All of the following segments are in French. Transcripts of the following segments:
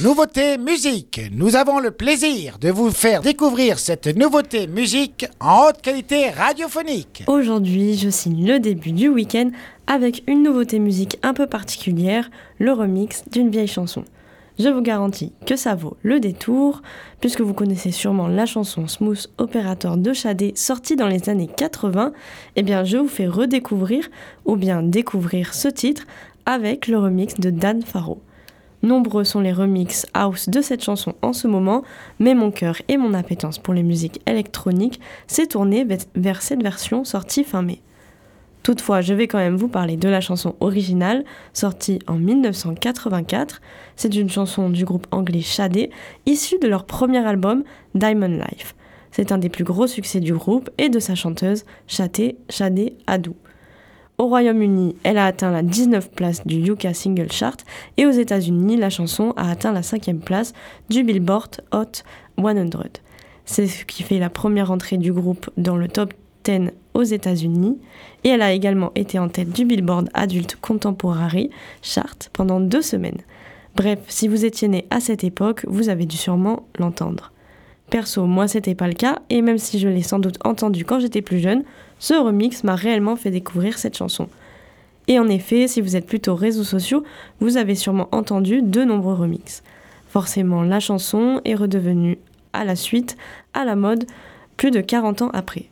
Nouveauté musique. Nous avons le plaisir de vous faire découvrir cette nouveauté musique en haute qualité radiophonique. Aujourd'hui, je signe le début du week-end avec une nouveauté musique un peu particulière, le remix d'une vieille chanson. Je vous garantis que ça vaut le détour, puisque vous connaissez sûrement la chanson Smooth Operator de Shadé sortie dans les années 80. Eh bien, je vous fais redécouvrir ou bien découvrir ce titre avec le remix de Dan Faro. Nombreux sont les remixes house de cette chanson en ce moment, mais mon cœur et mon appétence pour les musiques électroniques s'est tourné vers cette version sortie fin mai. Toutefois, je vais quand même vous parler de la chanson originale, sortie en 1984. C'est une chanson du groupe anglais Shadé, issue de leur premier album Diamond Life. C'est un des plus gros succès du groupe et de sa chanteuse Shadé Shadé Adou. Au Royaume-Uni, elle a atteint la 19e place du UK Single Chart et aux États-Unis, la chanson a atteint la 5e place du Billboard Hot 100. C'est ce qui fait la première entrée du groupe dans le top 10 aux États-Unis et elle a également été en tête du Billboard Adult Contemporary Chart pendant deux semaines. Bref, si vous étiez né à cette époque, vous avez dû sûrement l'entendre. Perso, moi c'était pas le cas, et même si je l'ai sans doute entendu quand j'étais plus jeune, ce remix m'a réellement fait découvrir cette chanson. Et en effet, si vous êtes plutôt réseaux sociaux, vous avez sûrement entendu de nombreux remixes. Forcément, la chanson est redevenue à la suite, à la mode, plus de 40 ans après.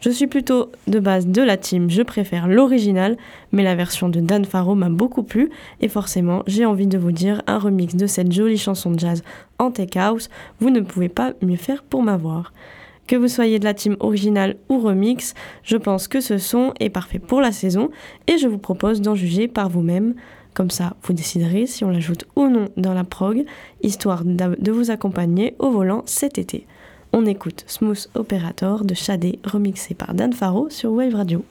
Je suis plutôt de base de la team, je préfère l'original, mais la version de Dan Faro m'a beaucoup plu et forcément j'ai envie de vous dire un remix de cette jolie chanson de jazz en tech house, vous ne pouvez pas mieux faire pour m'avoir. Que vous soyez de la team originale ou remix, je pense que ce son est parfait pour la saison et je vous propose d'en juger par vous-même. Comme ça, vous déciderez si on l'ajoute ou non dans la prog, histoire de vous accompagner au volant cet été. On écoute Smooth Operator de Shadé remixé par Dan Faro sur Wave Radio.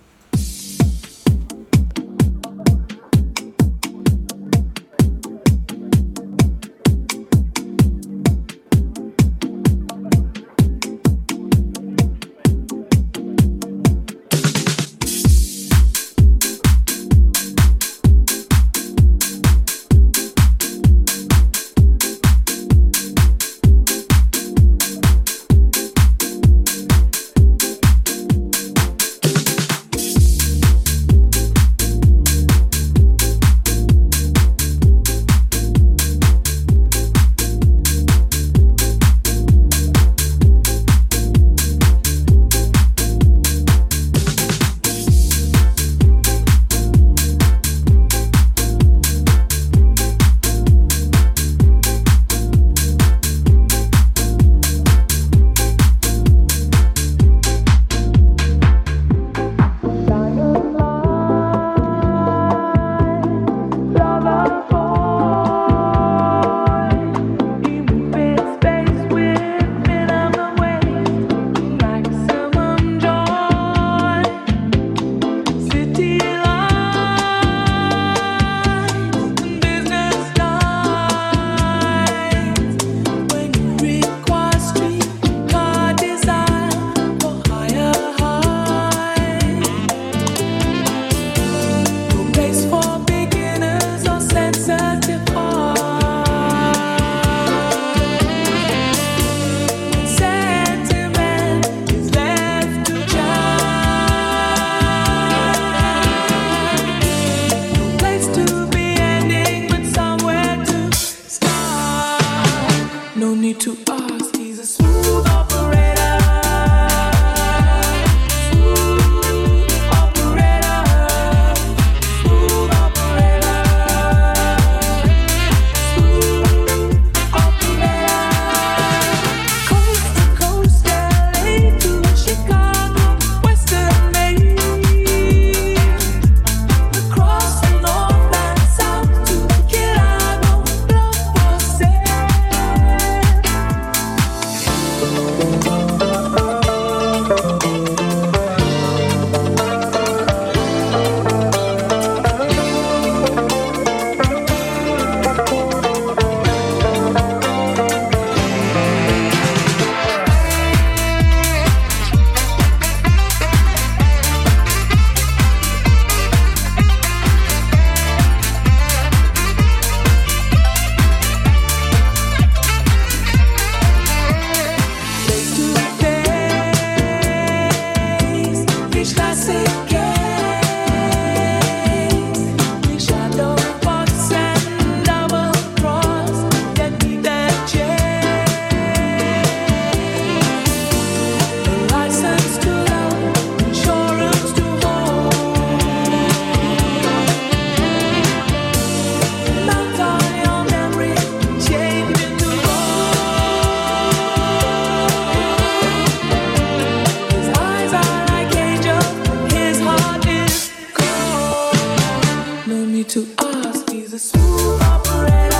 He's a smooth operator.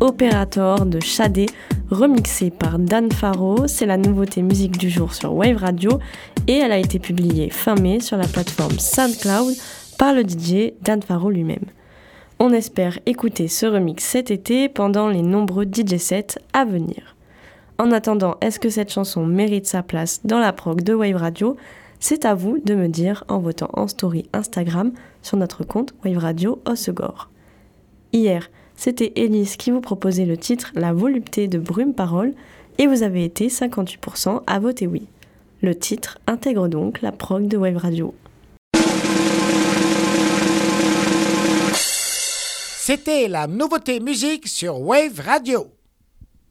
Operator de Shadé, remixé par Dan Faro. C'est la nouveauté musique du jour sur Wave Radio et elle a été publiée fin mai sur la plateforme SoundCloud par le DJ Dan Faro lui-même. On espère écouter ce remix cet été pendant les nombreux DJ sets à venir. En attendant, est-ce que cette chanson mérite sa place dans la prog de Wave Radio? C'est à vous de me dire en votant en story Instagram sur notre compte Wave Radio Osegor. Hier, c'était Elise qui vous proposait le titre La volupté de Brume Parole et vous avez été 58% à voter oui. Le titre intègre donc la prog de Wave Radio. C'était la nouveauté musique sur Wave Radio.